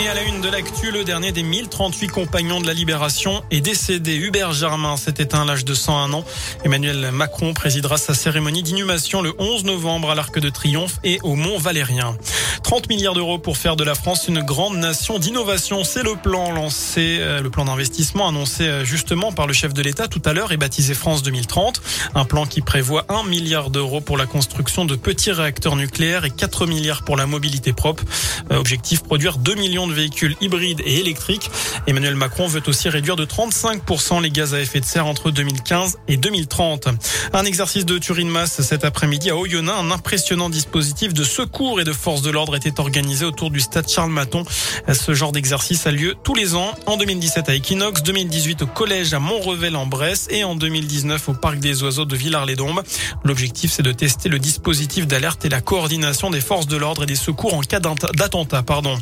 Et à la une de l'actu, le dernier des 1038 compagnons de la Libération est décédé. Hubert Germain s'est éteint à l'âge de 101 ans. Emmanuel Macron présidera sa cérémonie d'inhumation le 11 novembre à l'Arc de Triomphe et au Mont Valérien. 30 milliards d'euros pour faire de la France une grande nation d'innovation. C'est le plan lancé, euh, le plan d'investissement annoncé euh, justement par le chef de l'État tout à l'heure et baptisé France 2030. Un plan qui prévoit 1 milliard d'euros pour la construction de petits réacteurs nucléaires et 4 milliards pour la mobilité propre. Euh, objectif produire 2 millions de véhicules hybrides et électriques. Emmanuel Macron veut aussi réduire de 35% les gaz à effet de serre entre 2015 et 2030. Un exercice de Turin masse cet après-midi à Oyonnax. Un impressionnant dispositif de secours et de force de l'ordre était organisé autour du stade Charles Maton. Ce genre d'exercice a lieu tous les ans. En 2017 à Equinox, 2018 au collège à Montrevel en Bresse et en 2019 au parc des oiseaux de Villars-les-Dombes. L'objectif, c'est de tester le dispositif d'alerte et la coordination des forces de l'ordre et des secours en cas d'attentat, pardon.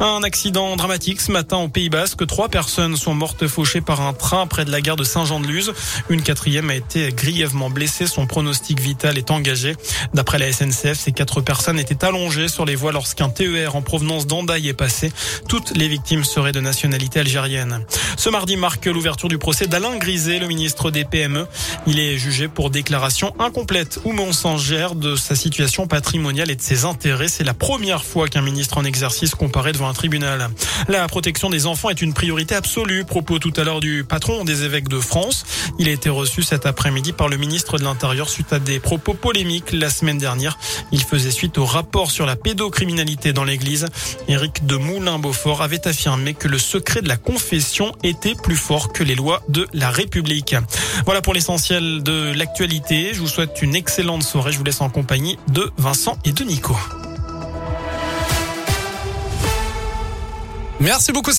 Un accident dramatique ce matin au Pays Basque. Trois personnes sont mortes fauchées par un train près de la gare de Saint-Jean-de-Luz. Une quatrième a été grièvement blessée. Son pronostic vital est engagé. D'après la SNCF, ces quatre personnes étaient allongées sur les voies lorsqu'un TER en provenance d'Andaï est passé. Toutes les victimes seraient de nationalité algérienne. Ce mardi marque l'ouverture du procès d'Alain Griset, le ministre des PME. Il est jugé pour déclaration incomplète ou mensongère de sa situation patrimoniale et de ses intérêts. C'est la première fois qu'un ministre en exercice comparaît La protection des enfants est une priorité absolue. Propos tout à l'heure du patron des évêques de France. Il a été reçu cet après-midi par le ministre de l'Intérieur suite à des propos polémiques la semaine dernière. Il faisait suite au rapport sur la pédocriminalité dans l'église. Éric de Moulin-Beaufort avait affirmé que le secret de la confession était plus fort que les lois de la République. Voilà pour l'essentiel de l'actualité. Je vous souhaite une excellente soirée. Je vous laisse en compagnie de Vincent et de Nico. Merci beaucoup.